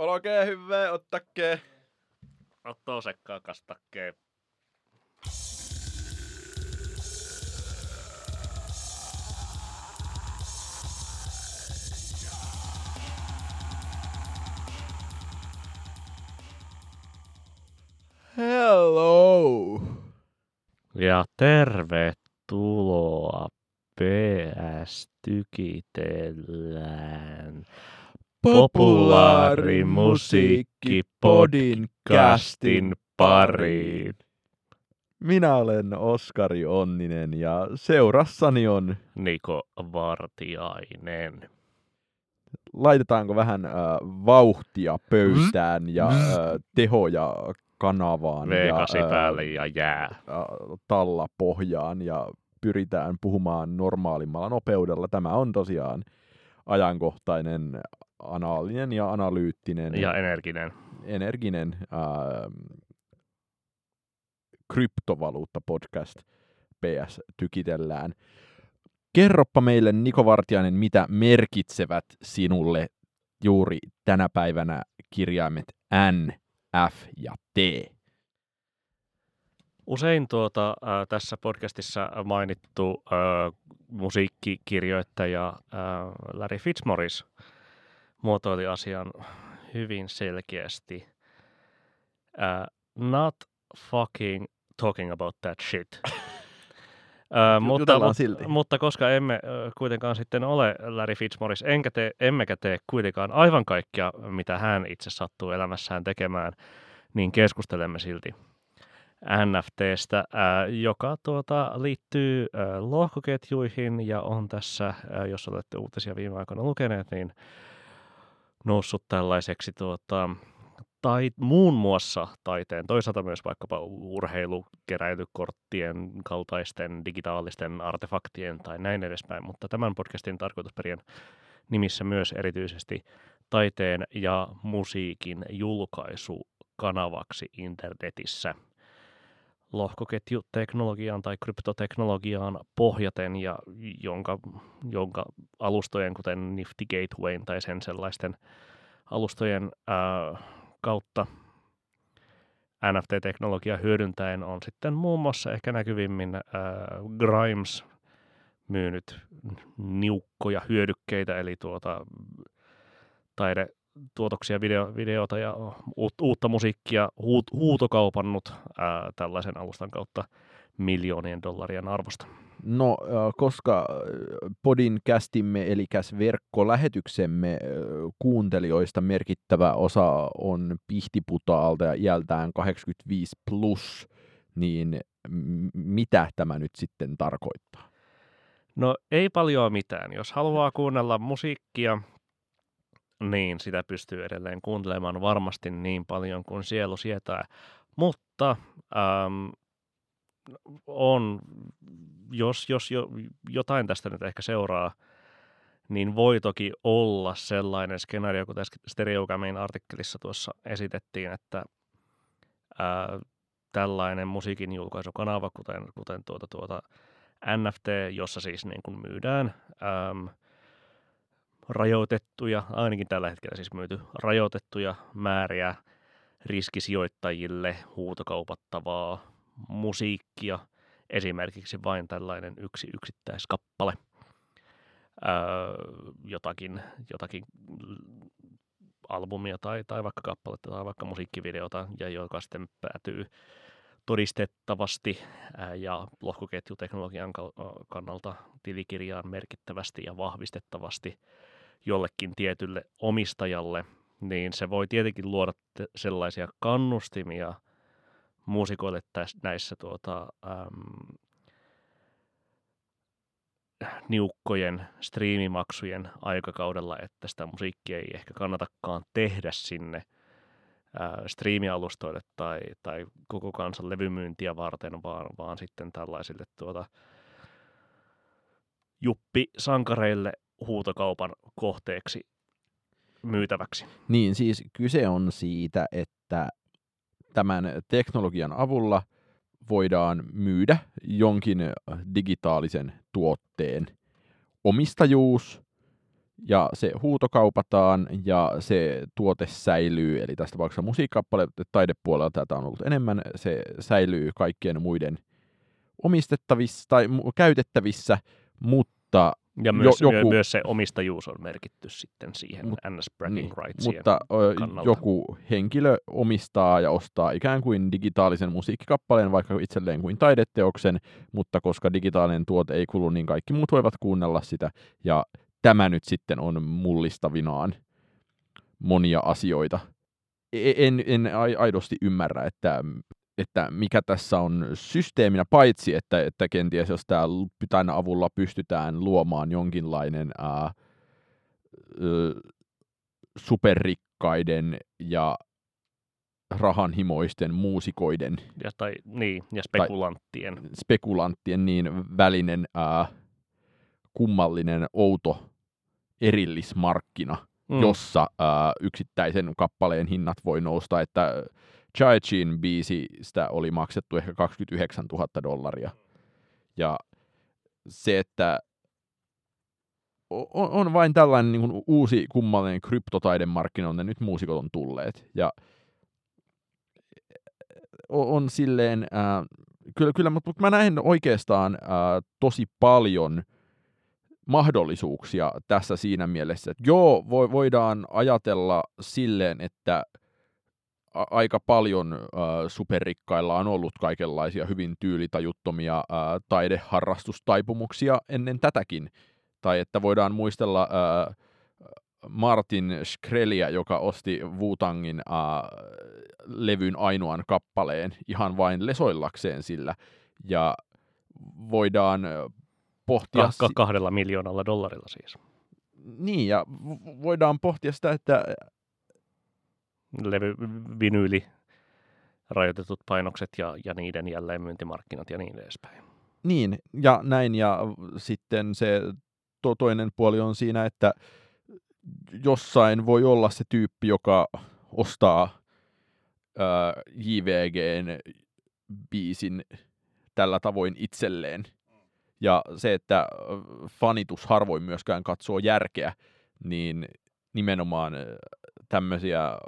Olkee hyvä, ottakee. Otto sekkaa kastakkee. Hello. Ja tervetuloa PS Tykitellään populaarimusiikkipodcastin pariin. Minä olen Oskari Onninen ja seurassani on, Niko Vartiainen. laitetaanko vähän äh, vauhtia pöytään ja äh, tehoja kanavaan V8 ja päälle ja jää. äh, talla pohjaan ja pyritään puhumaan normaalimmalla nopeudella. Tämä on tosiaan ajankohtainen, anaalinen ja analyyttinen Ja energinen. energinen ää, kryptovaluutta-podcast PS tykitellään. Kerroppa meille, Niko Vartiainen, mitä merkitsevät sinulle juuri tänä päivänä kirjaimet N, F ja T? Usein tuota, äh, tässä podcastissa mainittu äh, musiikkikirjoittaja äh, Larry Fitzmaurice muotoili asian hyvin selkeästi. Äh, not fucking talking about that shit. Äh, mutta, silti. mutta koska emme äh, kuitenkaan sitten ole Larry Fitzmaurice, enkä tee, emmekä tee kuitenkaan aivan kaikkea, mitä hän itse sattuu elämässään tekemään, niin keskustelemme silti NFTstä, ää, joka tuota, liittyy ää, lohkoketjuihin ja on tässä, ää, jos olette uutisia viime aikoina lukeneet, niin noussut tällaiseksi tuota, tai muun muassa taiteen, toisaalta myös vaikkapa urheilukeräilykorttien kaltaisten digitaalisten artefaktien tai näin edespäin, mutta tämän podcastin tarkoitusperien nimissä myös erityisesti taiteen ja musiikin julkaisukanavaksi internetissä lohkoketjuteknologiaan tai kryptoteknologiaan pohjaten ja jonka, jonka alustojen, kuten Nifty Gatewayn tai sen sellaisten alustojen ää, kautta NFT-teknologia hyödyntäen on sitten muun muassa ehkä näkyvimmin ää, Grimes myynyt niukkoja hyödykkeitä, eli tuota, taide, tuotoksia, video, videota ja uut, uutta musiikkia huut, huutokaupannut ää, tällaisen alustan kautta miljoonien dollarien arvosta. No, koska podin kästimme, eli verkkolähetyksemme äh, kuuntelijoista merkittävä osa on pihtiputaalta ja iältään 85 plus, niin mitä tämä nyt sitten tarkoittaa? No ei paljon mitään. Jos haluaa kuunnella musiikkia, niin sitä pystyy edelleen kuuntelemaan varmasti niin paljon kuin sielu sietää. Mutta äm, on, jos, jos jo, jotain tästä nyt ehkä seuraa, niin voi toki olla sellainen skenaario, kuten Stereogamin artikkelissa tuossa esitettiin, että ää, tällainen musiikin julkaisukanava, kuten, kuten tuota, tuota NFT, jossa siis niin kuin myydään äm, rajoitettuja, ainakin tällä hetkellä siis myyty rajoitettuja määriä riskisijoittajille huutokaupattavaa musiikkia, esimerkiksi vain tällainen yksi yksittäiskappale, öö, jotakin, jotakin albumia tai, tai vaikka kappaletta tai vaikka musiikkivideota, ja joka sitten päätyy todistettavasti ja lohkoketjuteknologian kannalta tilikirjaan merkittävästi ja vahvistettavasti jollekin tietylle omistajalle, niin se voi tietenkin luoda sellaisia kannustimia muusikoille täs, näissä tuota, äm, niukkojen striimimaksujen aikakaudella, että sitä musiikkia ei ehkä kannatakaan tehdä sinne ää, striimialustoille tai, tai koko kansan levymyyntiä varten, vaan, vaan sitten tällaisille tuota, juppisankareille huutokaupan kohteeksi myytäväksi. Niin, siis kyse on siitä, että tämän teknologian avulla voidaan myydä jonkin digitaalisen tuotteen omistajuus ja se huutokaupataan ja se tuote säilyy, eli tästä tapauksessa musiikkikappale taidepuolella tätä on ollut enemmän, se säilyy kaikkien muiden omistettavissa tai käytettävissä, mutta ja myös, jo, joku, myös se omistajuus on merkitty sitten siihen mut, NS bragging niin, rightsien Mutta kannalta. joku henkilö omistaa ja ostaa ikään kuin digitaalisen musiikkikappaleen, vaikka itselleen kuin taideteoksen, mutta koska digitaalinen tuote ei kulu, niin kaikki muut voivat kuunnella sitä. Ja tämä nyt sitten on mullistavinaan monia asioita. E-, en, en aidosti ymmärrä, että että mikä tässä on systeeminä, paitsi että, että kenties jos tämän avulla pystytään luomaan jonkinlainen ää, superrikkaiden ja rahanhimoisten muusikoiden ja, tai, niin, ja spekulanttien. Tai, spekulanttien niin välinen ää, kummallinen outo erillismarkkina, mm. jossa ää, yksittäisen kappaleen hinnat voi nousta, että Chaichin biisistä oli maksettu ehkä 29 000 dollaria. Ja se, että on, on vain tällainen niin kuin uusi kummallinen ne nyt muusikot on tulleet. Ja on silleen, äh, kyllä, kyllä mutta mä näen oikeastaan äh, tosi paljon mahdollisuuksia tässä siinä mielessä, että joo, voidaan ajatella silleen, että aika paljon äh, superrikkailla on ollut kaikenlaisia hyvin tyylitajuttomia äh, taideharrastustaipumuksia ennen tätäkin. Tai että voidaan muistella äh, Martin Shkreliä, joka osti Wutangin äh, levyn ainoan kappaleen ihan vain lesoillakseen sillä. Ja voidaan pohtia... Ka- kahdella miljoonalla dollarilla siis. Niin, ja voidaan pohtia sitä, että levy, vinyyli, rajoitetut painokset ja, ja niiden jälleenmyyntimarkkinat ja niin edespäin. Niin, ja näin, ja sitten se to, toinen puoli on siinä, että jossain voi olla se tyyppi, joka ostaa ää, JVGn biisin tällä tavoin itselleen. Ja se, että fanitus harvoin myöskään katsoo järkeä, niin nimenomaan tämmöisiä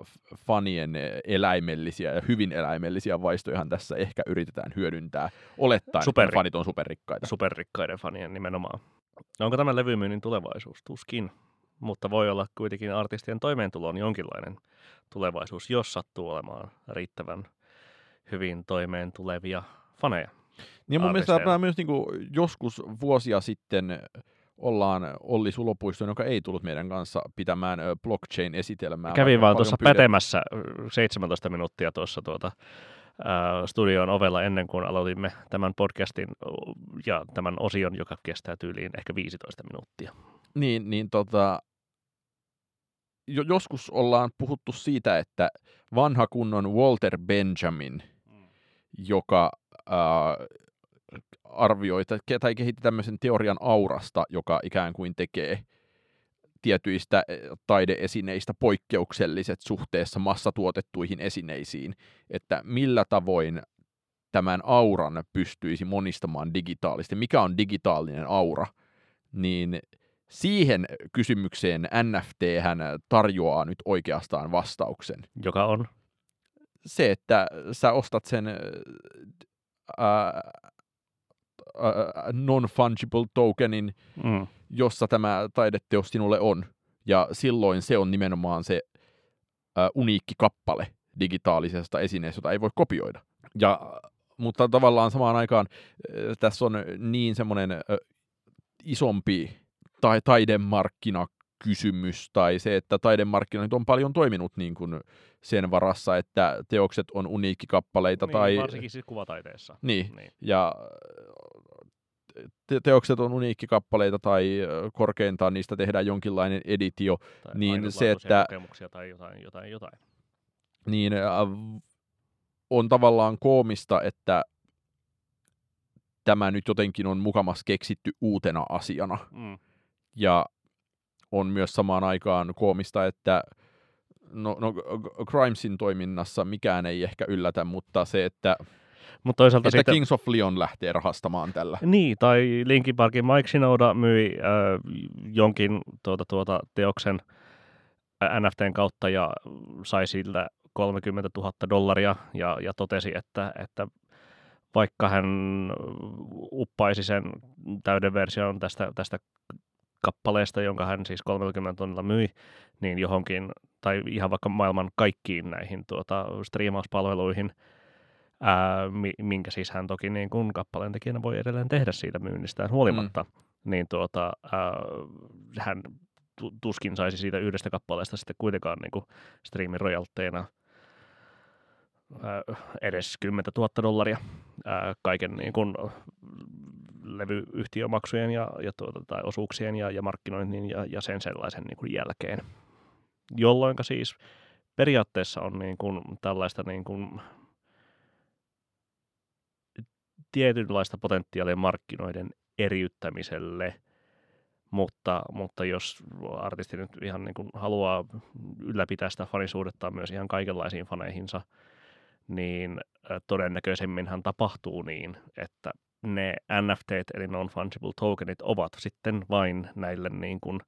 fanien eläimellisiä ja hyvin eläimellisiä vaistojahan tässä ehkä yritetään hyödyntää, olettaen, Super, että fanit on superrikkaita. Superrikkaiden fanien nimenomaan. Onko tämä levymyynnin tulevaisuus? Tuskin, mutta voi olla kuitenkin artistien toimeentulon jonkinlainen tulevaisuus, jos sattuu olemaan riittävän hyvin toimeen tulevia faneja. Niin mun mielestä tämä myös niin kuin joskus vuosia sitten ollaan Olli Sulopuisto, joka ei tullut meidän kanssa pitämään blockchain-esitelmää. Kävin vaan tuossa pyydä... pätemässä 17 minuuttia tuossa tuota, studion ovella ennen kuin aloitimme tämän podcastin ja tämän osion, joka kestää tyyliin ehkä 15 minuuttia. Niin, niin tota, jo, joskus ollaan puhuttu siitä, että vanha kunnon Walter Benjamin, mm. joka äh, arvioi tai kehitti tämmöisen teorian aurasta, joka ikään kuin tekee tietyistä eh, taideesineistä poikkeukselliset suhteessa massatuotettuihin esineisiin, että millä tavoin tämän auran pystyisi monistamaan digitaalisesti, mikä on digitaalinen aura, niin siihen kysymykseen NFT hän tarjoaa nyt oikeastaan vastauksen. Joka on? Se, että sä ostat sen ää, non-fungible tokenin, mm. jossa tämä taideteos sinulle on. Ja silloin se on nimenomaan se uh, uniikki kappale digitaalisesta esineestä, jota ei voi kopioida. Ja, mutta tavallaan samaan aikaan uh, tässä on niin semmoinen uh, isompi tai taidemarkkina kysymys tai se, että taidemarkkinoit on paljon toiminut niin kuin sen varassa, että teokset on uniikkikappaleita. Niin, tai... varsinkin siis kuvataiteessa. Niin, niin. ja te- teokset on uniikkikappaleita tai korkeintaan niistä tehdään jonkinlainen editio, tai niin se, että... kokemuksia tai jotain, jotain, jotain. Niin äh, on tavallaan koomista, että tämä nyt jotenkin on mukamas keksitty uutena asiana. Mm. Ja on myös samaan aikaan koomista, että no, no Crimesin toiminnassa mikään ei ehkä yllätä, mutta se, että Mutta toisaalta Että sitten... Kings of Leon lähtee rahastamaan tällä. Niin, tai Linkin Parkin Mike Shinoda myi äh, jonkin tuota, tuota, teoksen NFTn kautta ja sai sillä 30 000 dollaria ja, ja totesi, että, että vaikka hän uppaisi sen täyden version tästä, tästä kappaleesta, jonka hän siis 30 tonnilla myi, niin johonkin, tai ihan vaikka maailman kaikkiin näihin tuota, striimauspalveluihin, ää, minkä siis hän toki niin kuin kappaleen tekijänä voi edelleen tehdä siitä myynnistään huolimatta, mm. niin tuota, ää, hän tuskin saisi siitä yhdestä kappaleesta sitten kuitenkaan niin kuin striimin rojalteena edes 10 000 dollaria ää, kaiken niin kuin levyyhtiömaksujen ja, ja tuota, tai osuuksien ja, ja markkinoinnin ja, ja sen sellaisen niin kuin jälkeen. Jolloin siis periaatteessa on niin kuin tällaista niin kuin tietynlaista potentiaalia markkinoiden eriyttämiselle, mutta, mutta jos artisti nyt ihan niin kuin haluaa ylläpitää sitä fanisuudetta myös ihan kaikenlaisiin faneihinsa, niin todennäköisemmin hän tapahtuu niin, että ne NFT eli non-fungible tokenit ovat sitten vain näille niin kuin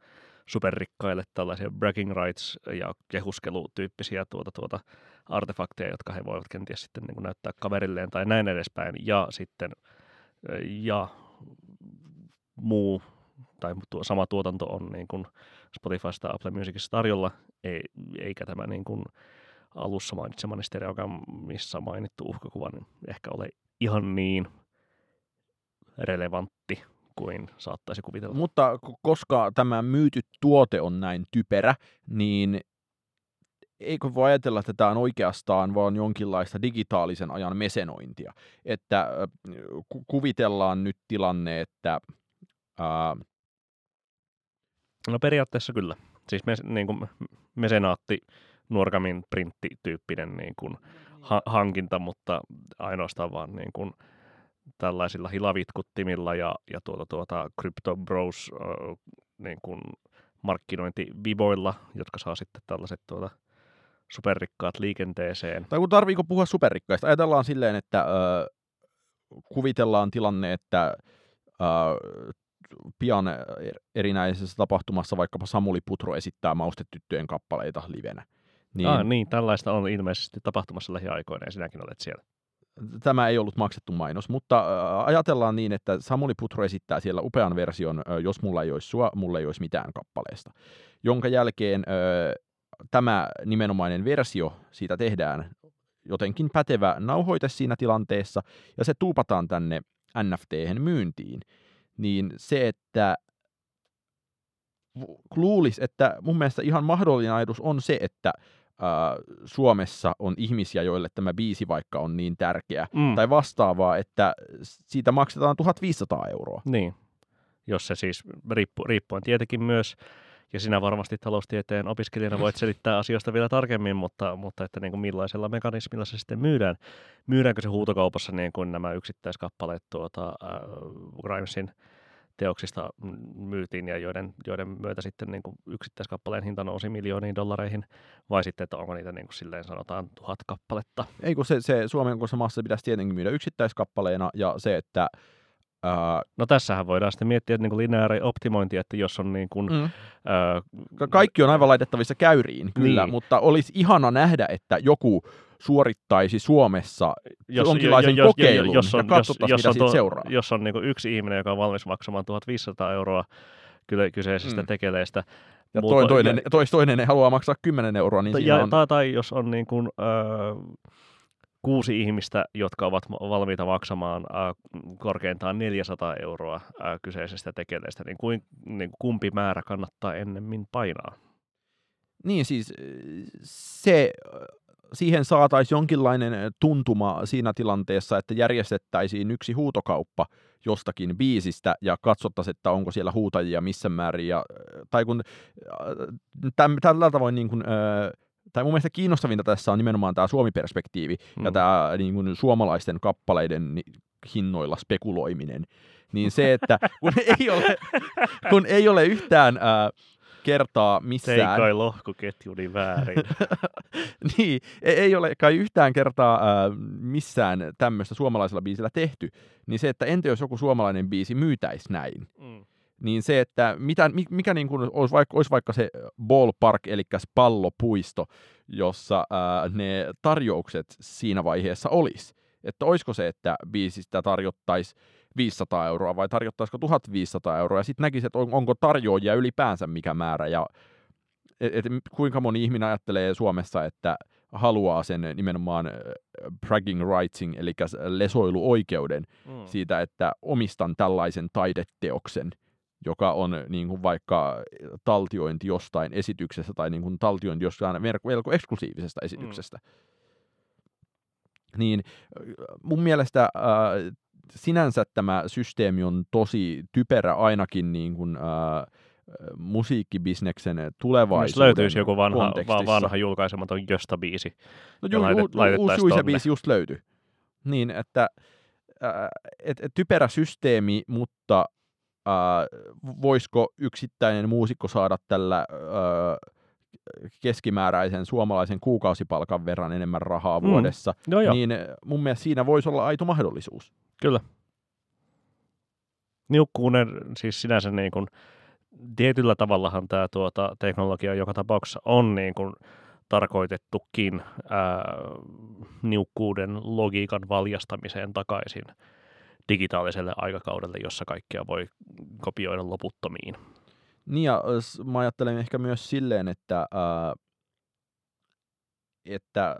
superrikkaille tällaisia bragging rights ja kehuskelutyyppisiä tuota, tuota artefakteja, jotka he voivat kenties sitten niin kuin näyttää kaverilleen tai näin edespäin. Ja sitten ja muu tai tuo sama tuotanto on niin kuin Spotifysta Apple Musicissa tarjolla, ei, eikä tämä niin kuin alussa mainitsemani stereogramissa mainittu uhkakuva niin ehkä ole ihan niin relevantti kuin saattaisi kuvitella. Mutta koska tämä myyty tuote on näin typerä, niin eikö voi ajatella, että tämä on oikeastaan vaan jonkinlaista digitaalisen ajan mesenointia. Että ku- kuvitellaan nyt tilanne, että... Ää... No periaatteessa kyllä. Siis mes, niin kuin mesenaatti, Nuorgamin printtityyppinen niin kuin ha- hankinta, mutta ainoastaan vaan niin kuin, tällaisilla hilavitkuttimilla ja, ja tuota, tuota Crypto Bros äh, niin kuin markkinointivivoilla, jotka saa sitten tällaiset tuota, superrikkaat liikenteeseen. Tai kun tarviiko puhua superrikkaista? Ajatellaan silleen, että äh, kuvitellaan tilanne, että äh, pian erinäisessä tapahtumassa vaikkapa Samuli Putro esittää maustetyttöjen kappaleita livenä. Niin, ah, niin, tällaista on ilmeisesti tapahtumassa lähiaikoina ja sinäkin olet siellä tämä ei ollut maksettu mainos, mutta ajatellaan niin, että Samuli Putro esittää siellä upean version Jos mulla ei olisi sua, mulla ei olisi mitään kappaleesta, jonka jälkeen tämä nimenomainen versio siitä tehdään jotenkin pätevä nauhoite siinä tilanteessa, ja se tuupataan tänne nft myyntiin, niin se, että luulisi, että mun mielestä ihan mahdollinen ajatus on se, että Suomessa on ihmisiä, joille tämä biisi vaikka on niin tärkeä, mm. tai vastaavaa, että siitä maksetaan 1500 euroa. Niin, jos se siis riippu, riippuen tietenkin myös, ja sinä varmasti taloustieteen opiskelijana voit selittää asioista vielä tarkemmin, mutta, mutta että niin kuin millaisella mekanismilla se sitten myydään. Myydäänkö se huutokaupassa niin kuin nämä yksittäiskappaleet tuota, äh, Grimesin teoksista myytiin ja joiden, joiden myötä sitten niin kuin yksittäiskappaleen hinta nousi miljooniin dollareihin, vai sitten, että onko niitä niin kuin silleen sanotaan tuhat kappaletta? Ei kun se, se Suomen maassa pitäisi tietenkin myydä yksittäiskappaleena ja se, että no tässähän voidaan sitten miettiä niin lineaari optimointi, että jos on niin kuin, mm. uh, Kaikki on aivan laitettavissa käyriin, kyllä, niin. mutta olisi ihana nähdä, että joku suorittaisi Suomessa jos, jonkinlaisen jo, jo, kokeilun jo, jos on, ja katsottaisiin, jos, mitä siitä seuraa. Jos on niin yksi ihminen, joka on valmis maksamaan 1500 euroa kyseisestä mm. tekeleestä, ja toi, toinen, ja, tois toinen haluaa maksaa 10 euroa, niin ja, on... tai, tai jos on niin kuin, äh, kuusi ihmistä, jotka ovat valmiita maksamaan äh, korkeintaan 400 euroa äh, kyseisestä tekeleestä, niin, kuin, niin kumpi määrä kannattaa ennemmin painaa? Niin siis se siihen saataisiin jonkinlainen tuntuma siinä tilanteessa, että järjestettäisiin yksi huutokauppa jostakin biisistä ja katsottaisiin, että onko siellä huutajia missä määrin. Ja, tai kun tällä tavoin niin kuin, tai mun mielestä kiinnostavinta tässä on nimenomaan tämä Suomi-perspektiivi mm. ja tämä niin kuin, suomalaisten kappaleiden hinnoilla spekuloiminen. Niin se, että kun ei ole, kun ei ole yhtään ää, kertaa missään. Teikai lohkoketjuni väärin. niin, ei, ei ole kai yhtään kertaa äh, missään tämmöistä suomalaisella biisillä tehty. Niin se, että entä jos joku suomalainen biisi myytäisi näin? Mm. Niin se, että mitä, mikä niin kuin olisi, vaikka, olisi vaikka se ballpark, eli pallopuisto, jossa äh, ne tarjoukset siinä vaiheessa olisi. Että olisiko se, että biisistä tarjottaisiin 500 euroa vai tarjottaisiko 1500 euroa, ja sitten näkisi, että on, onko tarjoajia ylipäänsä mikä määrä, ja et, et, kuinka moni ihminen ajattelee Suomessa, että haluaa sen nimenomaan bragging rightsin, eli lesoiluoikeuden mm. siitä, että omistan tällaisen taideteoksen, joka on niin kuin vaikka taltiointi jostain esityksestä tai niin kuin taltiointi jostain melko eksklusiivisesta esityksestä. Mm. Niin mun mielestä äh, sinänsä tämä systeemi on tosi typerä ainakin niin kuin, äh, musiikkibisneksen tulevaisuuden Jos löytyisi joku vanha, va- vanha julkaisematon Gösta-biisi. No ju- laitet, uusi Juise-biisi just löytyi. Niin, että äh, et, et, typerä systeemi, mutta äh, voisiko yksittäinen muusikko saada tällä äh, keskimääräisen suomalaisen kuukausipalkan verran enemmän rahaa mm. vuodessa, no niin mun mielestä siinä voisi olla aito mahdollisuus. Kyllä. Niukkuuden siis sinänsä niin kuin, tietyllä tavallahan tämä tuota, teknologia joka tapauksessa on niin kuin, tarkoitettukin ää, niukkuuden logiikan valjastamiseen takaisin digitaaliselle aikakaudelle, jossa kaikkea voi kopioida loputtomiin. Niin ja mä ajattelen ehkä myös silleen, että, ää, että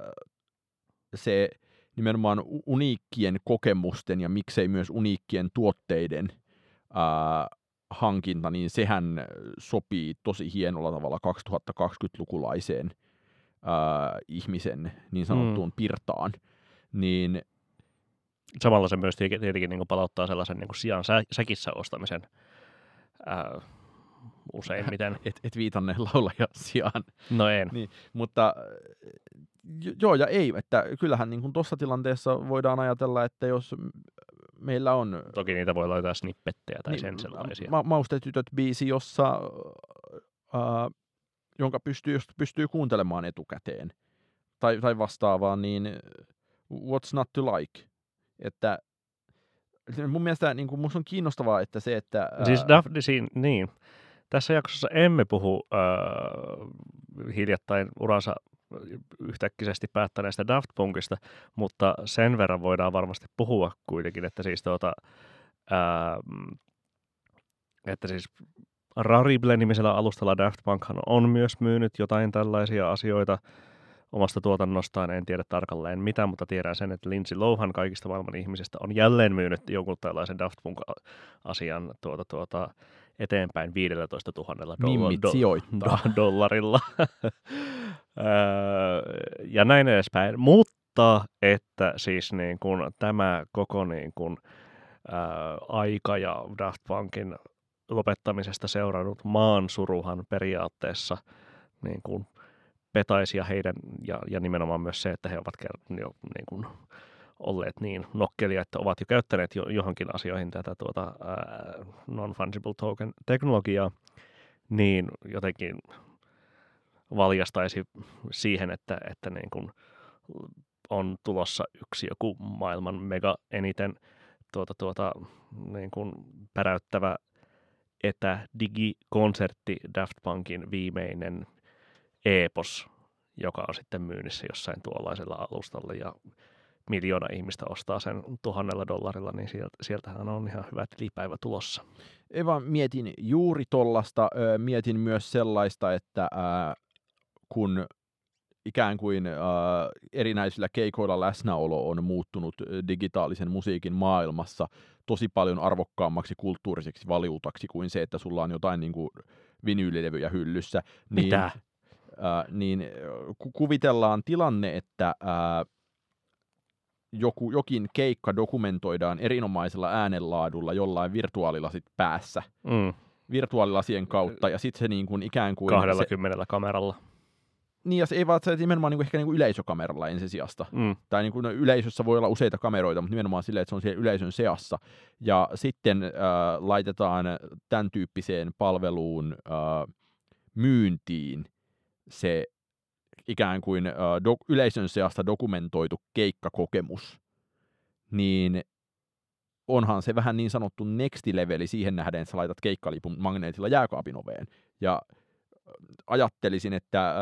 se nimenomaan uniikkien kokemusten ja miksei myös uniikkien tuotteiden ää, hankinta, niin sehän sopii tosi hienolla tavalla 2020-lukulaiseen ää, ihmisen niin sanottuun mm. pirtaan. Niin, Samalla se myös tietenkin niin palauttaa sellaisen niin sijaan säkissä ostamisen ää, useimmiten. Et, et viitanne laulaja sijaan. No en. Niin, mutta joo ja ei, että kyllähän niin tuossa tilanteessa voidaan ajatella, että jos meillä on... Toki niitä voi laittaa snippettejä tai niin, sen sellaisia. Ma- Maustetytöt biisi, jossa, äh, jonka pystyy, pystyy kuuntelemaan etukäteen tai, tai vastaavaa, niin what's not to like? Että mun mielestä niin kuin, musta on kiinnostavaa, että se, että... Ää... Siis Daphne, niin. Tässä jaksossa emme puhu äh, hiljattain uransa yhtäkkisesti päättäneestä Daft Punkista, mutta sen verran voidaan varmasti puhua kuitenkin, että siis tuota, ää, että siis Rarible-nimisellä alustalla Daft Punkhan on myös myynyt jotain tällaisia asioita omasta tuotannostaan. En tiedä tarkalleen mitä, mutta tiedän sen, että Lindsay Lohan kaikista maailman ihmisistä on jälleen myynyt jonkun tällaisen Daft Punk-asian tuota, tuota, eteenpäin 15 000 dolla- do- dollarilla. ja näin edespäin. Mutta että siis niin kuin tämä koko niin kuin, ää, aika ja Daft Punkin lopettamisesta seurannut maansuruhan periaatteessa niin kuin petaisi ja heidän, ja, ja nimenomaan myös se, että he ovat jo niin kuin, olleet niin nokkelia, että ovat jo käyttäneet jo, johonkin asioihin tätä tuota, non-fungible token teknologiaa, niin jotenkin valjastaisi siihen, että, että niin kuin on tulossa yksi joku maailman mega eniten tuota, tuota, niin kuin päräyttävä etädigikonsertti Daft Punkin viimeinen epos, joka on sitten myynnissä jossain tuollaisella alustalla ja miljoona ihmistä ostaa sen tuhannella dollarilla, niin sieltä, sieltähän on ihan hyvä tilipäivä tulossa. Eva, mietin juuri tollasta, mietin myös sellaista, että kun ikään kuin äh, erinäisillä keikoilla läsnäolo on muuttunut digitaalisen musiikin maailmassa tosi paljon arvokkaammaksi kulttuuriseksi valuutaksi kuin se, että sulla on jotain niin kuin vinyylilevyjä hyllyssä. Niin, Mitä? Äh, niin ku- kuvitellaan tilanne, että äh, joku, jokin keikka dokumentoidaan erinomaisella äänenlaadulla jollain virtuaalilasit päässä. Mm. Virtuaalilasien kautta, ja sitten se niin kuin ikään kuin... 20 se, kameralla niin, ja se ei vaan se nimenomaan niin kuin ehkä niin kuin yleisökameralla ensisijasta. Mm. Tai niin kuin, no, yleisössä voi olla useita kameroita, mutta nimenomaan silleen, että se on siellä yleisön seassa. Ja sitten äh, laitetaan tämän tyyppiseen palveluun äh, myyntiin se ikään kuin uh, do- yleisön seasta dokumentoitu keikkakokemus, niin onhan se vähän niin sanottu next leveli siihen nähden, että sä laitat keikkalipun magneetilla jääkaapin oveen. Ja ajattelisin, että äh,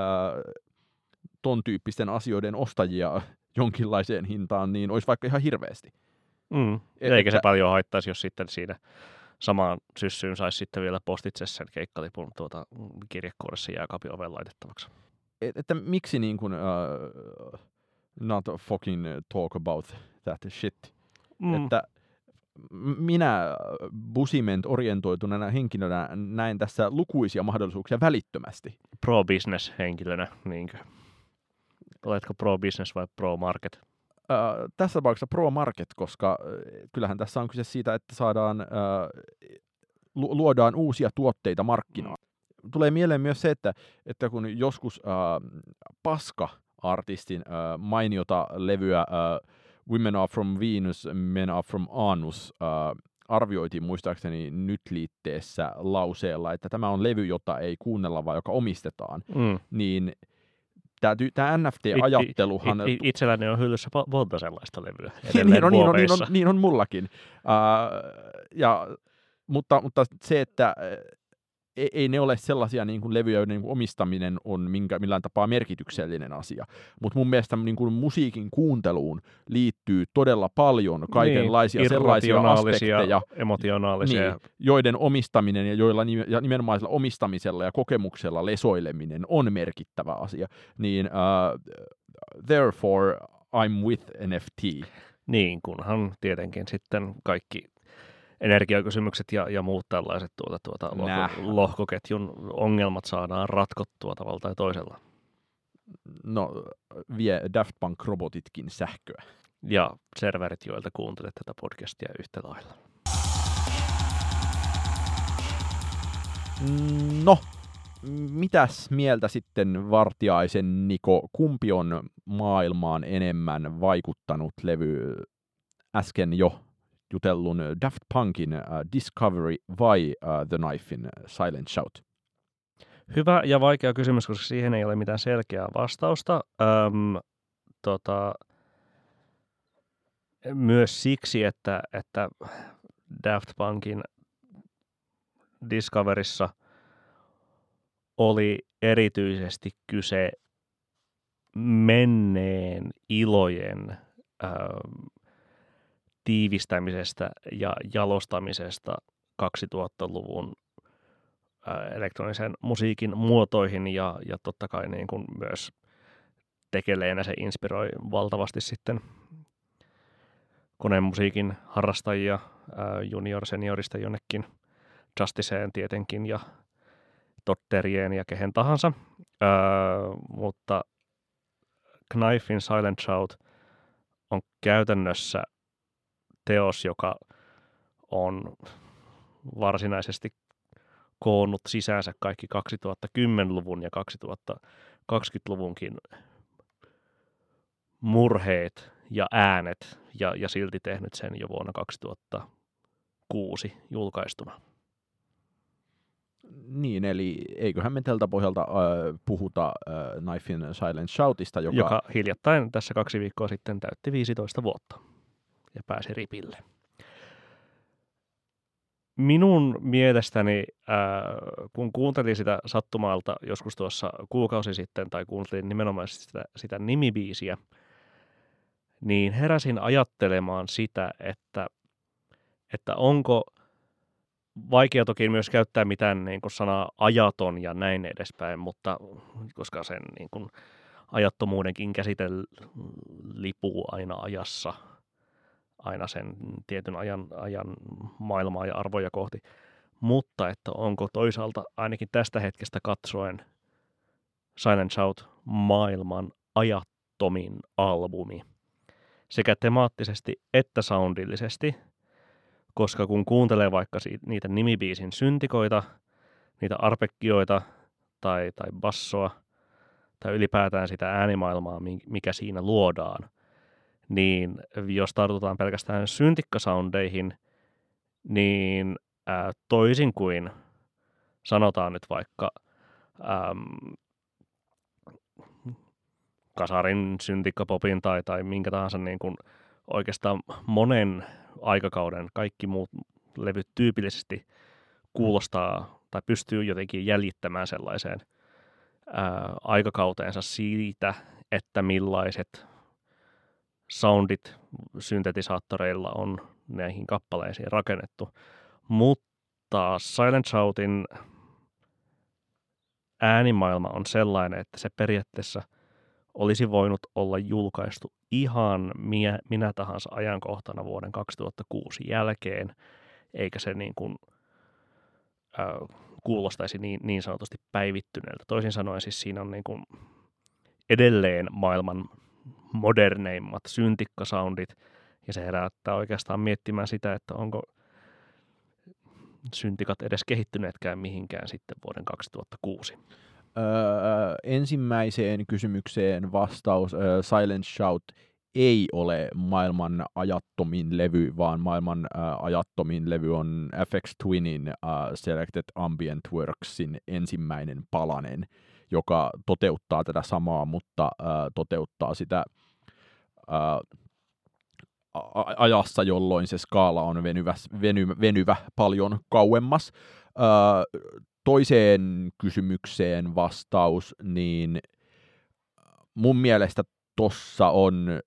ton tyyppisten asioiden ostajia jonkinlaiseen hintaan, niin olisi vaikka ihan hirveästi. Mm. Et, Eikä se paljon haittaisi, jos sitten siinä samaan syssyyn saisi sitten vielä postitse sen keikkalipun tuota kirjekuoressa jääkaapin oven laitettavaksi. Et, että miksi niin kuin, uh, not fucking talk about that shit. Mm. Että minä Busiment orientoituneena henkilönä näen tässä lukuisia mahdollisuuksia välittömästi. Pro-business henkilönä, niinkö? Oletko pro-business vai pro-market? Äh, tässä tapauksessa pro-market, koska kyllähän tässä on kyse siitä, että saadaan, äh, luodaan uusia tuotteita markkinaan. Tulee mieleen myös se, että, että kun joskus äh, Paska-artistin äh, mainiota levyä äh, Women are from Venus, Men are from Anus äh, arvioitiin muistaakseni nyt liitteessä lauseella, että tämä on levy, jota ei kuunnella, vaan joka omistetaan, mm. niin tämä, tämä NFT-ajatteluhan... It, it, it, itselläni on hyllyssä monta sellaista levyä niin, niin, on, niin, on, niin, on, niin on mullakin. Uh, ja, mutta, mutta se, että ei, ne ole sellaisia niin kuin levyjä, joiden niin kuin omistaminen on minkä, millään tapaa merkityksellinen asia. Mutta mun mielestä niin kuin musiikin kuunteluun liittyy todella paljon kaikenlaisia niin, sellaisia aspekteja, emotionaalisia. Niin, joiden omistaminen ja joilla ja nimenomaan omistamisella ja kokemuksella lesoileminen on merkittävä asia. Niin uh, therefore I'm with NFT. Niin, kunhan tietenkin sitten kaikki energiakysymykset ja, ja muut tällaiset tuota, tuota, lohko, lohkoketjun ongelmat saadaan ratkottua tavalla tai toisella. No, vie Daft Punk-robotitkin sähköä. Ja serverit, joilta kuuntelet tätä podcastia yhtä lailla. No, mitäs mieltä sitten Vartiaisen Niko, kumpi on maailmaan enemmän vaikuttanut levy äsken jo jutellun Daft Punkin uh, Discovery vai uh, The Knifein Silent Shout? Hyvä ja vaikea kysymys, koska siihen ei ole mitään selkeää vastausta. Öm, tota, myös siksi, että, että Daft Punkin Discoverissa oli erityisesti kyse menneen ilojen ähm, tiivistämisestä ja jalostamisesta 2000-luvun elektronisen musiikin muotoihin ja, ja totta kai niin kuin myös tekeleenä se inspiroi valtavasti sitten konemusiikin harrastajia junior seniorista jonnekin Justiceen tietenkin ja Totterien ja kehen tahansa. Öö, mutta Knifein Silent Shout on käytännössä teos, joka on varsinaisesti koonnut sisäänsä kaikki 2010-luvun ja 2020-luvunkin murheet ja äänet ja, ja silti tehnyt sen jo vuonna 2006 julkaistuna. Niin, eli eiköhän me tältä pohjalta äh, puhuta äh, Knife in Silent Shoutista, joka... joka hiljattain tässä kaksi viikkoa sitten täytti 15 vuotta ja pääsi ripille. Minun mielestäni, äh, kun kuuntelin sitä sattumalta joskus tuossa kuukausi sitten, tai kuuntelin nimenomaan sitä, sitä nimibiisiä, niin heräsin ajattelemaan sitä, että, että onko vaikea toki myös käyttää mitään niin kuin sanaa ajaton ja näin edespäin, mutta koska sen niin kuin, ajattomuudenkin käsite lipuu aina ajassa – aina sen tietyn ajan, ajan maailmaa ja arvoja kohti. Mutta että onko toisaalta ainakin tästä hetkestä katsoen Silent Shout maailman ajattomin albumi. Sekä temaattisesti että soundillisesti, koska kun kuuntelee vaikka niitä nimibiisin syntikoita, niitä arpekkioita tai, tai bassoa, tai ylipäätään sitä äänimaailmaa, mikä siinä luodaan – niin jos tartutaan pelkästään syntikkasoundeihin, niin ää, toisin kuin sanotaan nyt vaikka äm, kasarin, syntikkapopin tai, tai minkä tahansa niin kuin oikeastaan monen aikakauden kaikki muut levyt tyypillisesti kuulostaa tai pystyy jotenkin jäljittämään sellaiseen ää, aikakauteensa siitä, että millaiset soundit syntetisaattoreilla on näihin kappaleisiin rakennettu. Mutta Silent Shoutin äänimaailma on sellainen, että se periaatteessa olisi voinut olla julkaistu ihan minä, minä tahansa ajankohtana vuoden 2006 jälkeen, eikä se niin kuin, äh, kuulostaisi niin, niin sanotusti päivittyneeltä. Toisin sanoen siis siinä on niin kuin edelleen maailman moderneimmat syntikkasoundit, ja se herättää oikeastaan miettimään sitä, että onko syntikat edes kehittyneetkään mihinkään sitten vuoden 2006. Öö, ensimmäiseen kysymykseen vastaus, öö, Silent Shout ei ole maailman ajattomin levy, vaan maailman äh, ajattomin levy on FX Twinin äh, Selected Ambient Worksin ensimmäinen palanen, joka toteuttaa tätä samaa, mutta äh, toteuttaa sitä äh, ajassa, jolloin se skaala on venyvä, venyvä, venyvä paljon kauemmas. Äh, toiseen kysymykseen vastaus, niin mun mielestä tossa on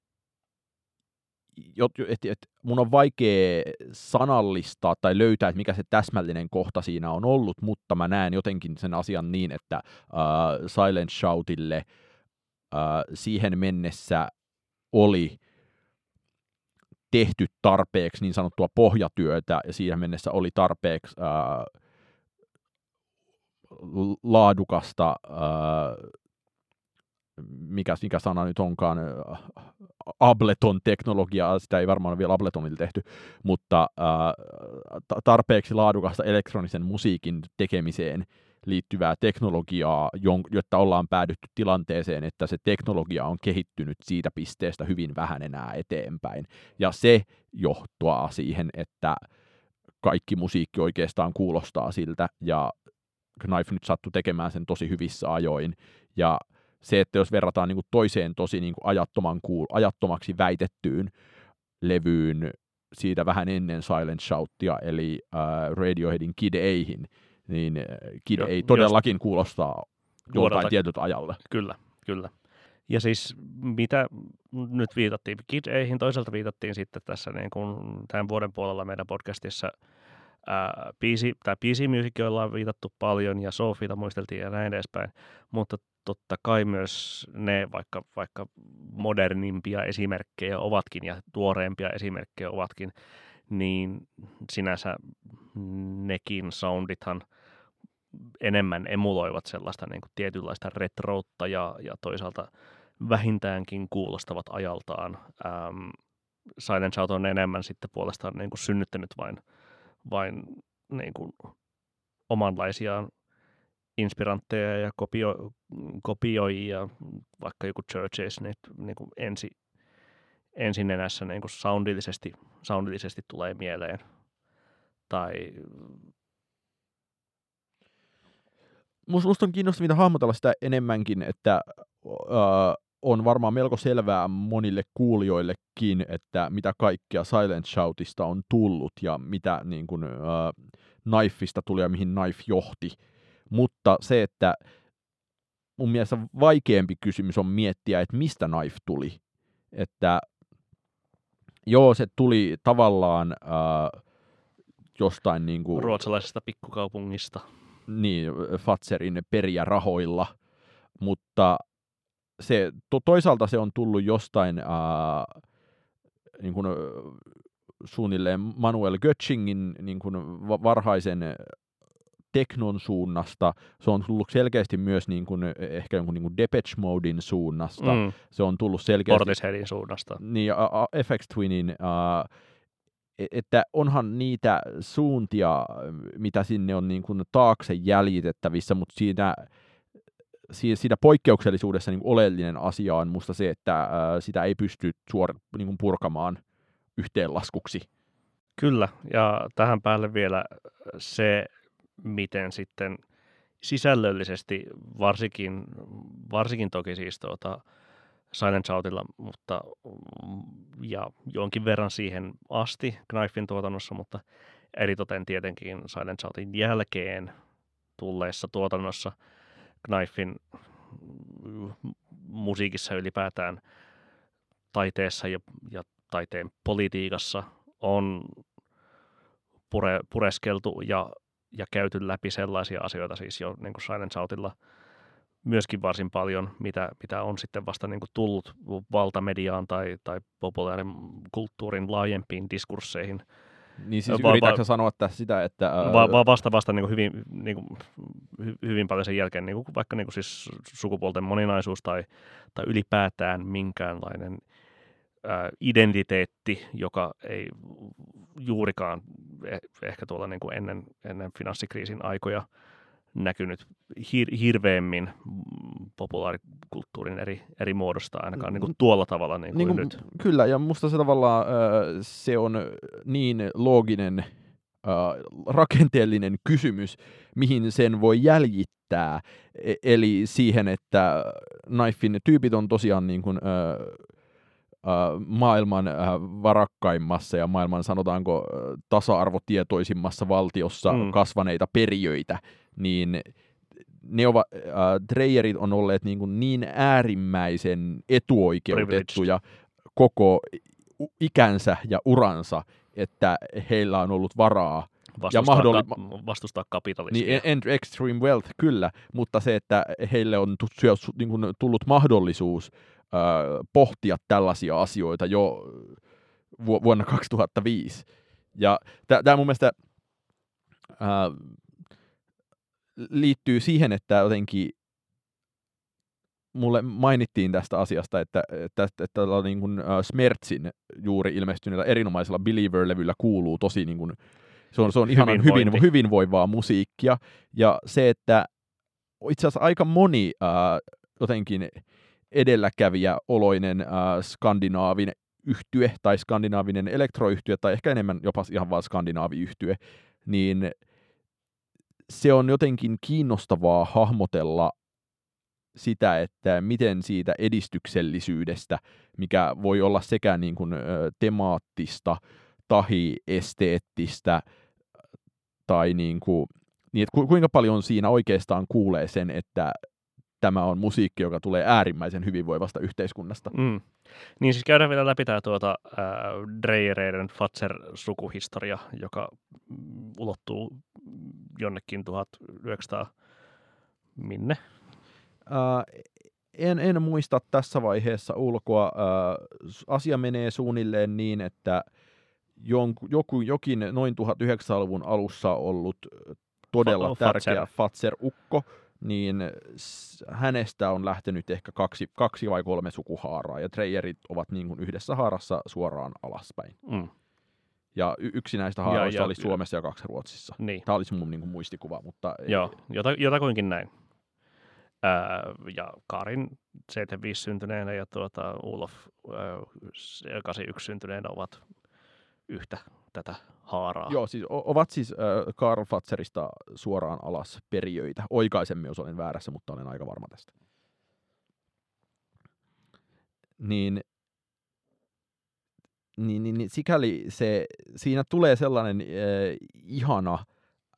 että et, mun on vaikea sanallistaa tai löytää, että mikä se täsmällinen kohta siinä on ollut, mutta mä näen jotenkin sen asian niin, että uh, Silent Shoutille uh, siihen mennessä oli tehty tarpeeksi niin sanottua pohjatyötä, ja siihen mennessä oli tarpeeksi uh, laadukasta uh, mikä, mikä sana nyt onkaan, Ableton-teknologiaa, sitä ei varmaan ole vielä Abletonilla tehty, mutta tarpeeksi laadukasta elektronisen musiikin tekemiseen liittyvää teknologiaa, jotta ollaan päädytty tilanteeseen, että se teknologia on kehittynyt siitä pisteestä hyvin vähän enää eteenpäin. Ja se johtaa siihen, että kaikki musiikki oikeastaan kuulostaa siltä, ja Knife nyt sattui tekemään sen tosi hyvissä ajoin, ja se, että jos verrataan niin kuin toiseen tosi niin kuin ajattoman cool, ajattomaksi väitettyyn levyyn siitä vähän ennen Silent Shoutia, eli äh, Radioheadin Kid Eihin, niin äh, Kid jo, ei todellakin kuulostaa joltain tietyltä ajalle. Kyllä, kyllä. Ja siis mitä nyt viitattiin Kid Eihin, toisaalta viitattiin sitten tässä niin kuin tämän vuoden puolella meidän podcastissa ää, biisi, tai biisi joilla on viitattu paljon, ja Sofita muisteltiin ja näin edespäin, mutta totta kai myös ne, vaikka, vaikka modernimpia esimerkkejä ovatkin ja tuoreempia esimerkkejä ovatkin, niin sinänsä nekin soundithan enemmän emuloivat sellaista niin kuin tietynlaista retroutta ja, ja toisaalta vähintäänkin kuulostavat ajaltaan. Ähm, Silent Shout on enemmän sitten puolestaan niin kuin synnyttänyt vain, vain niin kuin omanlaisiaan inspirantteja ja kopio, kopioijia, vaikka joku Churches, niin, niin kuin ensi, ensinenässä niin kuin soundillisesti, soundillisesti tulee mieleen. Tai Musta on kiinnostavaa hahmotella sitä enemmänkin, että äh, on varmaan melko selvää monille kuulijoillekin, että mitä kaikkea Silent Shoutista on tullut ja mitä niin kuin, äh, Knifeista tuli ja mihin Knife johti mutta se, että mun mielestä vaikeampi kysymys on miettiä, että mistä Knife tuli. Että joo, se tuli tavallaan äh, jostain niin kuin, ruotsalaisesta pikkukaupungista. Niin, Fatserin periä rahoilla, mutta se, to, toisaalta se on tullut jostain äh, niin kuin, suunnilleen Manuel Götzingin niin kuin varhaisen teknon suunnasta, se on tullut selkeästi myös niin kuin, ehkä jonkun niin kuin Depeche Modein suunnasta, mm. se on tullut selkeästi... Portisheadin suunnasta. Niin, FX Twinin, uh, että onhan niitä suuntia, mitä sinne on niin kuin taakse jäljitettävissä, mutta siinä, siinä poikkeuksellisuudessa niin oleellinen asia on musta se, että sitä ei pysty suor, niin kuin purkamaan yhteenlaskuksi. Kyllä, ja tähän päälle vielä se, miten sitten sisällöllisesti varsinkin, varsinkin toki siis tuota, Silent Shoutilla, mutta ja jonkin verran siihen asti Knifein tuotannossa, mutta eritoten tietenkin Silent Shoutin jälkeen tulleessa tuotannossa Knifein musiikissa ylipäätään taiteessa ja, ja taiteen politiikassa on pure, pureskeltu ja, ja käyty läpi sellaisia asioita siis jo niin kuin Silent Shoutilla myöskin varsin paljon, mitä, mitä on sitten vasta niin kuin tullut valtamediaan tai, tai populaarin kulttuurin laajempiin diskursseihin. Niin siis va- yritätkö va- sanoa tässä sitä, että... Va- va- vasta vasta niin kuin hyvin, niin kuin, hy- hyvin paljon sen jälkeen, niin kuin, vaikka niin kuin siis sukupuolten moninaisuus tai, tai ylipäätään minkäänlainen identiteetti, joka ei juurikaan e-, ehkä tuolla niin kuin ennen, ennen finanssikriisin aikoja näkynyt hir- hirveämmin populaarikulttuurin eri, eri muodosta, ainakaan niin kuin mm. tuolla tavalla niin kuin niin kuin, nyt. Kyllä, ja musta se tavallaan se on niin looginen rakenteellinen kysymys, mihin sen voi jäljittää. E-, eli siihen, että Knifein tyypit on tosiaan niin kuin, maailman varakkaimmassa ja maailman sanotaanko tasa-arvotietoisimmassa valtiossa mm. kasvaneita perijöitä, niin ne ovat, äh, Dreyerit on olleet niin, kuin niin äärimmäisen etuoikeutettuja koko ikänsä ja uransa, että heillä on ollut varaa vastustaa, ja mahdolli- ka- vastustaa kapitalismia. Niin, extreme wealth, kyllä, mutta se, että heille on niin kuin, tullut mahdollisuus äh, pohtia tällaisia asioita jo vu- vuonna 2005. Ja tämä mun mielestä äh, liittyy siihen, että jotenkin mulle mainittiin tästä asiasta, että, että, että tällä niin kuin, uh, Smertsin juuri ilmestyneellä erinomaisella Believer-levyllä kuuluu tosi niin kuin, se on, se on ihan hyvin, hyvinvoivaa musiikkia, ja se, että itse asiassa aika moni uh, jotenkin edelläkävijä oloinen uh, skandinaavinen yhtye tai skandinaavinen elektroyhtye tai ehkä enemmän jopa ihan vaan skandinaaviyhtye, niin se on jotenkin kiinnostavaa hahmotella sitä, että miten siitä edistyksellisyydestä, mikä voi olla sekä niin kuin, temaattista tahi esteettistä tai niin kuin, niin että kuinka paljon siinä oikeastaan kuulee sen, että tämä on musiikki, joka tulee äärimmäisen hyvinvoivasta yhteiskunnasta. Mm. Niin siis käydään vielä läpi tämä tuota, äh, Dreyereiden Fatser-sukuhistoria, joka ulottuu jonnekin 1900 minne? Äh, en, en muista tässä vaiheessa ulkoa. Äh, asia menee suunnilleen niin, että jonku, joku, jokin noin 1900-luvun alussa ollut todella Fa- tärkeä Fatser-ukko, niin hänestä on lähtenyt ehkä kaksi, kaksi vai kolme sukuhaaraa, ja Treyerit ovat niin kuin yhdessä haarassa suoraan alaspäin. Mm. Ja y- yksi näistä haaroista ja, ja, oli Suomessa ja kaksi Ruotsissa. Niin. Tämä olisi mun niin kuin muistikuva, mutta... Joo, jota, jotakuinkin näin. Ää, ja Karin 75 syntyneenä ja tuota, Ulof ää, 81 syntyneenä ovat yhtä tätä haaraa. Joo, siis ovat siis äh, Karl Fatserista suoraan alas perijöitä. Oikaisemmin, jos olen väärässä, mutta olen aika varma tästä. Niin, niin, niin, niin sikäli se, siinä tulee sellainen äh, ihana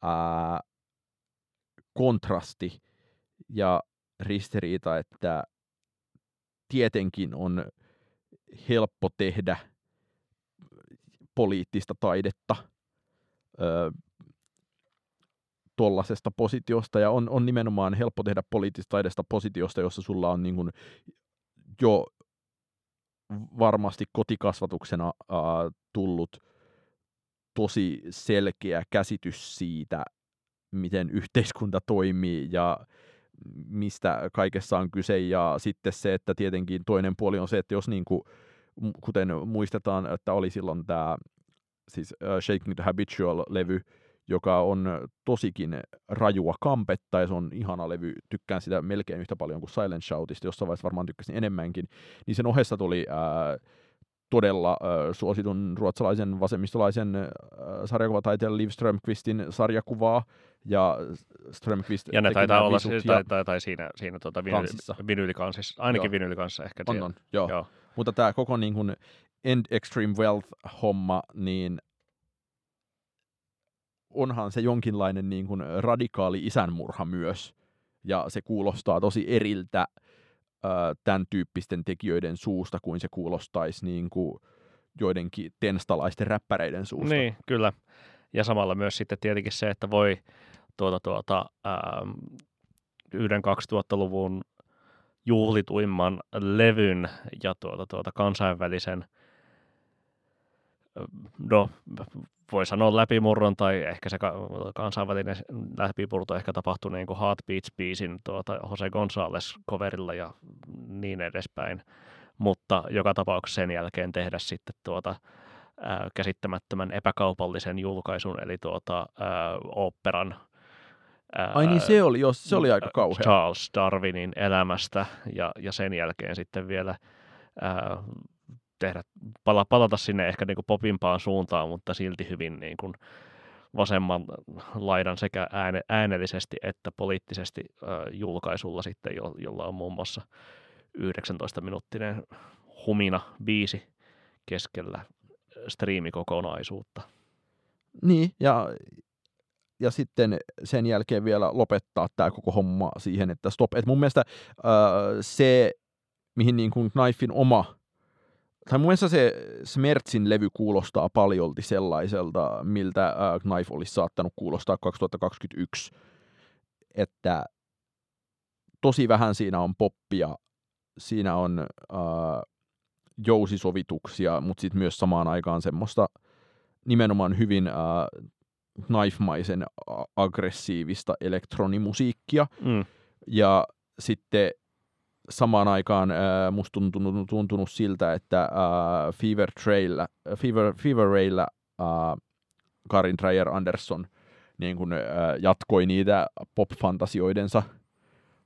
äh, kontrasti ja ristiriita, että tietenkin on helppo tehdä – poliittista taidetta tuollaisesta positiosta, ja on, on nimenomaan helppo tehdä poliittista taidesta positiosta, jossa sulla on niin kuin jo varmasti kotikasvatuksena ää, tullut tosi selkeä käsitys siitä, miten yhteiskunta toimii ja mistä kaikessa on kyse. Ja sitten se, että tietenkin toinen puoli on se, että jos niin kuin kuten muistetaan, että oli silloin tämä siis uh, Shaking the Habitual-levy, joka on tosikin rajua kampetta, ja se on ihana levy, tykkään sitä melkein yhtä paljon kuin Silent Shoutista, jossain vaiheessa varmaan tykkäsin enemmänkin, niin sen ohessa tuli uh, todella äh, suositun ruotsalaisen vasemmistolaisen äh, sarjakuvataiteilijan Liv Strömqvistin sarjakuvaa, ja Strömqvist Ja ne taitaa olla siis, tai, tai, tai siinä, siinä tuota vinyl, vinylikansissa, ainakin Joo. ehkä. On, on, joo. Joo. Mutta tämä koko niin kuin End Extreme Wealth-homma, niin onhan se jonkinlainen niin kuin radikaali isänmurha myös. Ja se kuulostaa tosi eriltä ää, tämän tyyppisten tekijöiden suusta, kuin se kuulostaisi niin kuin joidenkin tenstalaisten räppäreiden suusta. Niin, kyllä. Ja samalla myös sitten tietenkin se, että voi tuota, tuota, ähm, yhden 2000-luvun juhlituimman levyn ja tuota, tuota kansainvälisen, no voi sanoa läpimurron tai ehkä se ka- kansainvälinen läpimurto ehkä tapahtui niin kuin Hot Beats-biisin tuota Jose Gonzales coverilla ja niin edespäin. Mutta joka tapauksessa sen jälkeen tehdä sitten tuota, ää, käsittämättömän epäkaupallisen julkaisun, eli tuota, ää, oopperan ää, Ai niin se oli, jos se oli aika kauhea. Charles Darwinin elämästä ja, ja sen jälkeen sitten vielä ää, tehdä, pala, palata sinne ehkä niin kuin popimpaan suuntaan, mutta silti hyvin niin kuin vasemman laidan sekä ääne, äänellisesti että poliittisesti ää, julkaisulla sitten, jo, jolla on muun muassa 19-minuuttinen humina biisi keskellä striimikokonaisuutta. Niin, ja, ja sitten sen jälkeen vielä lopettaa tämä koko homma siihen, että stop. Et mun mielestä äh, se, mihin niin kuin Knifein oma, tai mun mielestä se Smertsin levy kuulostaa paljolti sellaiselta, miltä äh, Knife olisi saattanut kuulostaa 2021. Että tosi vähän siinä on poppia, siinä on äh, jousisovituksia, mutta sitten myös samaan aikaan semmoista nimenomaan hyvin äh, knife-maisen aggressiivista elektronimusiikkia. Mm. Ja sitten samaan aikaan äh, musta tuntunut, tuntunut siltä, että äh, Fever, Traillä, Fever, Fever Rayllä äh, Karin Dreyer Andersson niin kun, äh, jatkoi niitä pop-fantasioidensa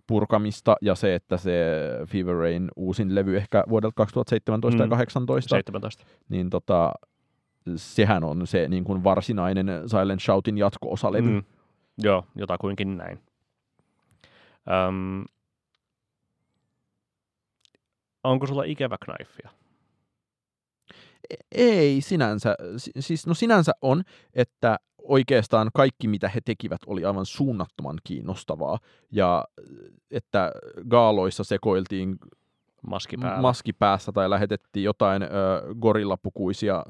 purkamista, ja se, että se Fever Rain uusin levy ehkä vuodelta 2017 Mm. ja 2018, 17. niin tota, sehän on se niin kuin varsinainen Silent Shoutin jatko-osalevy. Mm. Joo, jotakuinkin näin. Öm, onko sulla ikävä knifea? Ei sinänsä, si- siis no sinänsä on, että oikeastaan kaikki mitä he tekivät oli aivan suunnattoman kiinnostavaa ja että gaaloissa sekoiltiin Maski päällä. maski päässä tai lähetettiin jotain ö, gorillapukuisia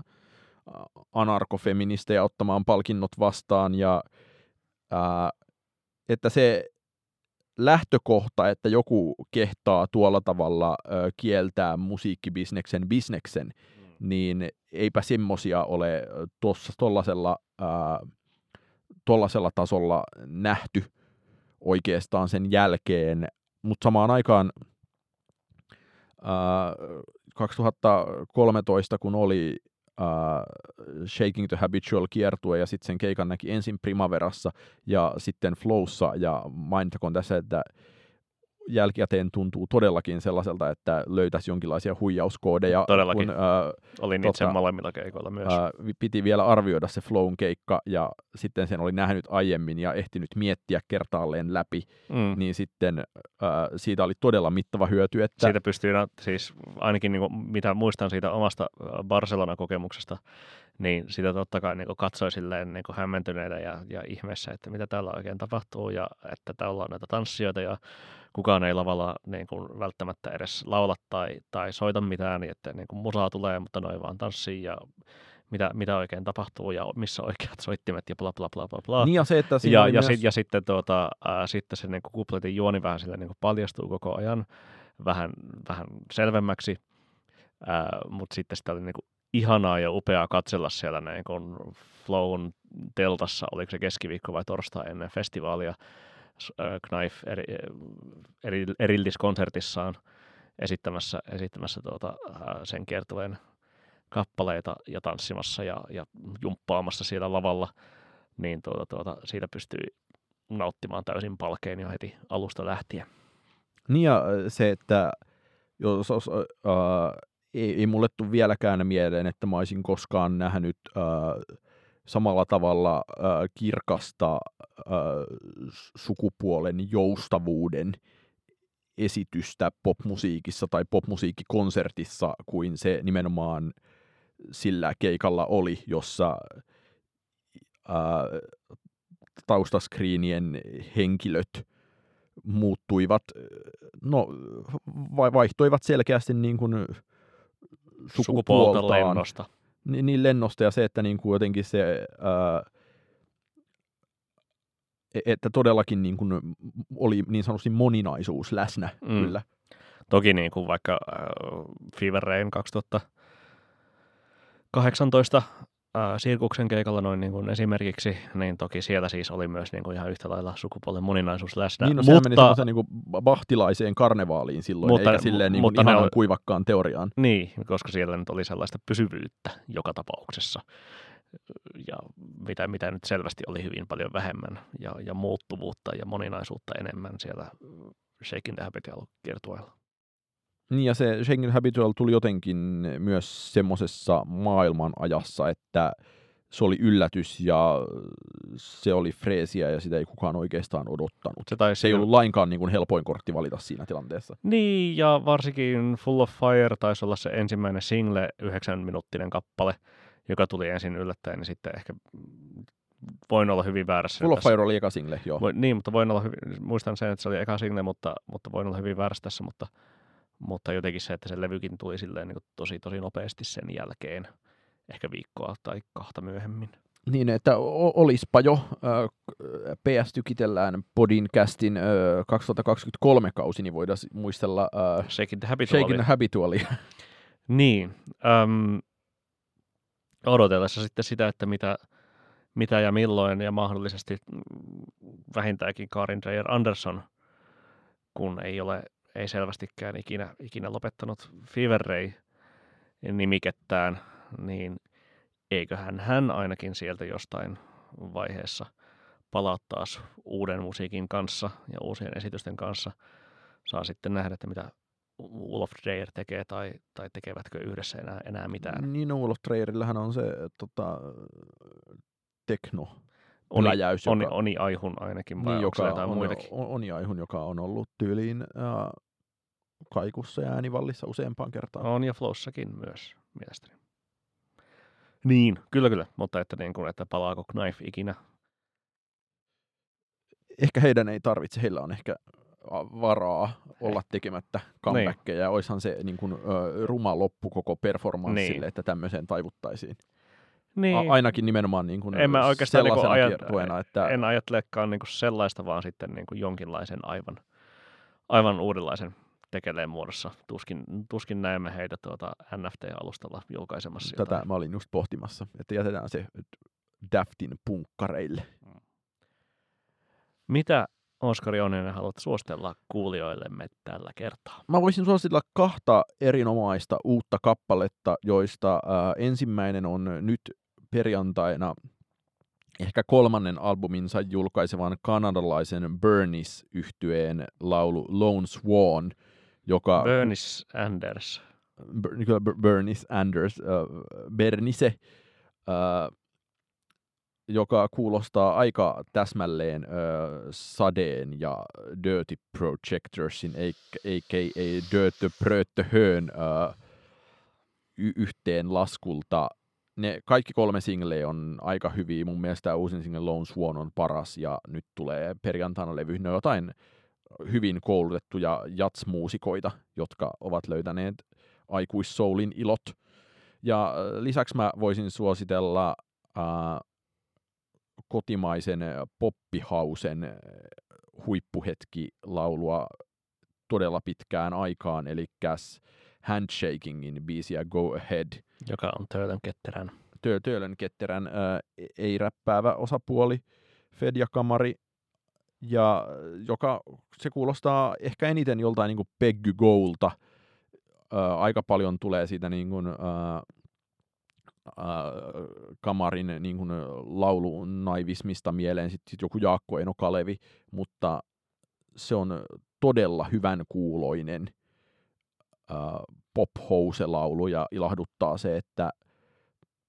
anarkofeministejä ottamaan palkinnot vastaan ja ää, että se lähtökohta, että joku kehtaa tuolla tavalla ö, kieltää musiikkibisneksen bisneksen, niin eipä semmosia ole tuossa tollasella, tasolla nähty oikeastaan sen jälkeen, mutta samaan aikaan ää, 2013, kun oli ää, Shaking the Habitual kiertue ja sitten sen keikan näki ensin Primaverassa ja sitten Flowssa. Ja mainittakoon tässä, että jälkikäteen tuntuu todellakin sellaiselta, että löytäisi jonkinlaisia huijauskoodeja, Todellakin. kun ää, Olin itse tota, molemmilla keikoilla myös. vi- piti vielä arvioida se Flown keikka ja sitten sen oli nähnyt aiemmin ja ehtinyt miettiä kertaalleen läpi, mm. niin sitten ää, siitä oli todella mittava hyöty, että Siitä pystyy, siis ainakin niin kuin, mitä muistan siitä omasta Barcelona-kokemuksesta, niin sitä totta kai niin katsoi silleen niin hämmentyneenä ja, ja ihmeessä, että mitä täällä oikein tapahtuu ja että täällä on näitä tanssijoita ja kukaan ei lavalla niin kuin välttämättä edes laula tai, tai soita mitään, niin että niin kuin musaa tulee, mutta noin vaan tanssii ja mitä, mitä oikein tapahtuu ja missä oikeat soittimet ja bla bla bla bla bla. Niin ja se, että ja, ja, myös... sit, ja sitten, tuota, ää, sitten se niin kupletin juoni vähän sille niin paljastuu koko ajan vähän, vähän selvemmäksi, mutta sitten sitä oli niin kuin ihanaa ja upeaa katsella siellä niin kuin Flown teltassa, oliko se keskiviikko vai torstai ennen festivaalia, ää, Knife eri, eri, erilliskonsertissaan esittämässä, esittämässä tuota, ää, sen kiertueen kappaleita ja tanssimassa ja, ja jumppaamassa siellä lavalla, niin tuota, tuota, siitä pystyy nauttimaan täysin palkeen jo heti alusta lähtien. Niin ja se, että jos, jos, äh, ei, ei mulle tule vieläkään mieleen, että mä olisin koskaan nähnyt äh, samalla tavalla äh, kirkasta äh, sukupuolen joustavuuden esitystä popmusiikissa tai popmusiikkikonsertissa kuin se nimenomaan sillä keikalla oli, jossa äh, taustaskriinien henkilöt muuttuivat, no vaihtoivat selkeästi niin kuin sukupuolta lennosta. Niin, niin lennosta ja se, että niin kuin jotenkin se, ää, e, että todellakin niin kuin oli niin sanotusti moninaisuus läsnä mm. kyllä. Toki niin kuin vaikka äh, Fever Rain 2018 äh, Sirkuksen keikalla noin niin kuin esimerkiksi, niin toki siellä siis oli myös niin kuin ihan yhtä lailla sukupuolen moninaisuus läsnä. Niin, no mutta, meni niin kuin bahtilaiseen karnevaaliin silloin, mutta, eikä silleen niin kuin mutta ihan ne, kuivakkaan teoriaan. Niin, koska siellä nyt oli sellaista pysyvyyttä joka tapauksessa ja mitä, mitä nyt selvästi oli hyvin paljon vähemmän, ja, ja muuttuvuutta ja moninaisuutta enemmän siellä Shaking the Habitual kiertueella. Niin ja se Schengen Habitual tuli jotenkin myös semmoisessa maailman ajassa, että se oli yllätys ja se oli freesiä ja sitä ei kukaan oikeastaan odottanut. Se, taisi... se ei ollut lainkaan niin kuin helpoin kortti valita siinä tilanteessa. Niin, ja varsinkin Full of Fire taisi olla se ensimmäinen single, yhdeksän minuuttinen kappale, joka tuli ensin yllättäen, niin sitten ehkä voin olla hyvin väärässä. Full of Fire oli eka single, joo. Voi, niin, mutta voin olla hyvin, muistan sen, että se oli eka single, mutta, mutta voin olla hyvin väärässä tässä, mutta mutta jotenkin se, että se levykin tuli silleen niin tosi tosi nopeasti sen jälkeen, ehkä viikkoa tai kahta myöhemmin. Niin, että olispa jo PS Tykitellään äh, 2023 kausi, niin voidaan muistella Shaking the Habitualia. Shaking the Habitualia. niin, ähm, odotellessa sitten sitä, että mitä, mitä ja milloin ja mahdollisesti vähintäänkin Karin Dreyer Anderson, kun ei ole ei selvästikään ikinä, ikinä lopettanut Fever Ray nimikettään, niin eiköhän hän ainakin sieltä jostain vaiheessa palaa taas uuden musiikin kanssa ja uusien esitysten kanssa. Saa sitten nähdä, että mitä Wolf Dreyer tekee tai, tai tekevätkö yhdessä enää, enää mitään. Niin, no Wolf Dreyerillähän on se tota, tekno Oni, läjäys, joka, oni, oni Aihun ainakin, vai niin, joka jotain on, muitakin? Oni Aihun, joka on ollut tyyliin äh, kaikussa ja äänivallissa useampaan kertaan. On ja Flowssakin myös mielestäni. Niin, kyllä kyllä, mutta että, niin kuin, että palaako Knife ikinä? Ehkä heidän ei tarvitse, heillä on ehkä varaa olla tekemättä comebackkejä, niin. ja oishan se niin kuin, ruma loppu koko performanssille, niin. että tämmöiseen taivuttaisiin. Niin. A- ainakin nimenomaan niin kuin en mä oikeastaan niin kuin ajat, että... En ajattelekaan niin kuin sellaista, vaan sitten niin kuin jonkinlaisen aivan, aivan uudenlaisen tekeleen muodossa. Tuskin, tuskin näemme heitä tuota NFT-alustalla julkaisemassa Tätä jotain. mä olin just pohtimassa, että jätetään se Daftin punkkareille. Mm. Mitä Oskari Onninen haluat suositella kuulijoillemme tällä kertaa? Mä voisin suositella kahta erinomaista uutta kappaletta, joista äh, ensimmäinen on nyt perjantaina ehkä kolmannen albuminsa julkaisevan kanadalaisen Burnis-yhtyeen laulu Lone Swan, joka... Burnis Anders. Burnis Anders, äh, Bernise, äh, joka kuulostaa aika täsmälleen äh, Sadeen ja Dirty Projectorsin, a.k.a. Dirty Pröttöhön äh, y- yhteen laskulta. Ne kaikki kolme singleä on aika hyviä. Mun mielestä tämä uusin single Lone Swan on paras ja nyt tulee perjantaina levy. Ne on jotain hyvin koulutettuja jatsmuusikoita, jotka ovat löytäneet aikuissoulin ilot. Ja äh, lisäksi mä voisin suositella ää, äh, kotimaisen poppihausen äh, huippuhetki-laulua todella pitkään aikaan, eli Handshakingin biisiä Go Ahead. Joka on Töölön ketterän. Töölön ketterän ää, ei-räppäävä osapuoli. Fed ja Kamari ja joka se kuulostaa ehkä eniten joltain niin kuin Peggy Goulta. Ää, aika paljon tulee siitä niin kuin, ää, ää, kamarin niin kuin laulun naivismista mieleen, sitten sit joku Jaakko Eno Kalevi, mutta se on todella hyvän kuuloinen pop laulu ja ilahduttaa se, että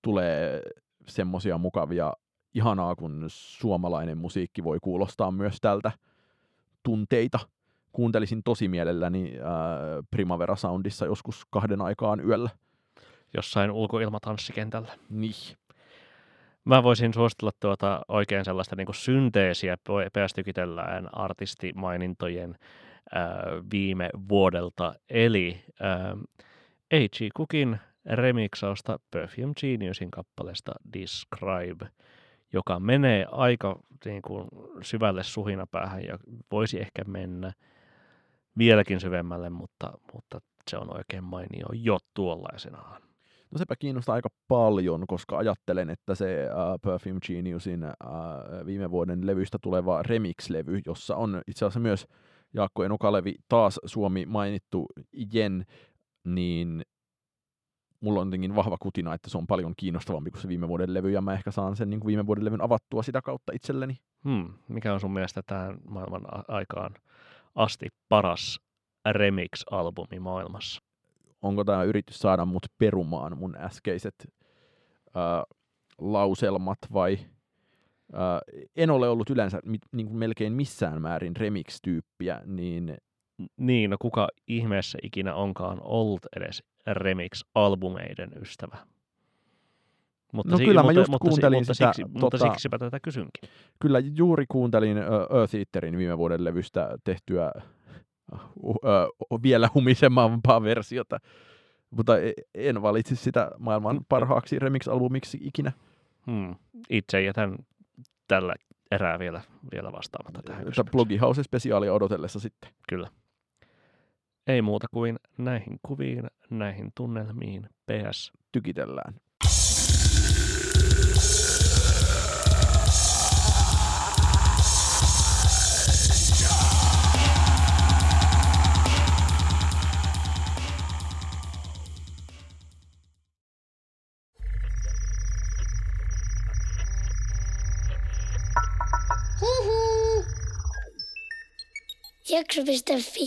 tulee semmoisia mukavia, ihanaa kun suomalainen musiikki voi kuulostaa myös tältä tunteita. Kuuntelisin tosi mielelläni äh, Primavera Soundissa joskus kahden aikaan yöllä. Jossain ulkoilmatanssikentällä. Niin. Mä voisin suositella tuota oikein sellaista niin synteesiä päästykitellään artistimainintojen ää, viime vuodelta, eli A.G. Cookin remiksausta Perfume Geniusin kappaleesta Describe, joka menee aika niin kuin, syvälle suhinapäähän ja voisi ehkä mennä vieläkin syvemmälle, mutta, mutta se on oikein mainio jo tuollaisenaan. No sepä kiinnostaa aika paljon, koska ajattelen, että se uh, Perfume Geniusin uh, viime vuoden levystä tuleva remix-levy, jossa on itse asiassa myös Jaakko Enokalevi taas Suomi mainittu Jen, niin mulla on jotenkin vahva kutina, että se on paljon kiinnostavampi kuin se viime vuoden levy, ja mä ehkä saan sen niin kuin viime vuoden levyn avattua sitä kautta itselleni. Hmm. Mikä on sun mielestä tämän maailman aikaan asti paras remix-albumi maailmassa? onko tämä yritys saada mut perumaan mun äskeiset ää, lauselmat vai en ole ollut yleensä niin kuin melkein missään määrin remix-tyyppiä, niin... Niin, no kuka ihmeessä ikinä onkaan ollut edes remix-albumeiden ystävä? Mutta no si- kyllä mä just mutta, kuuntelin mutta, sitä. Siksi, mutta tota, siksipä tätä kysynkin. Kyllä juuri kuuntelin uh, Earth Eaterin viime vuoden levystä tehtyä uh, uh, vielä humisemampaa versiota. Mutta e, en valitsi sitä maailman parhaaksi remix-albumiksi ikinä. Hmm. Itse jätän tällä erää vielä, vielä vastaamatta tähän kysymykseen. Blogihouse-spesiaalia odotellessa sitten. Kyllä. Ei muuta kuin näihin kuviin, näihin tunnelmiin, PS. Tykitellään. Jakso.fi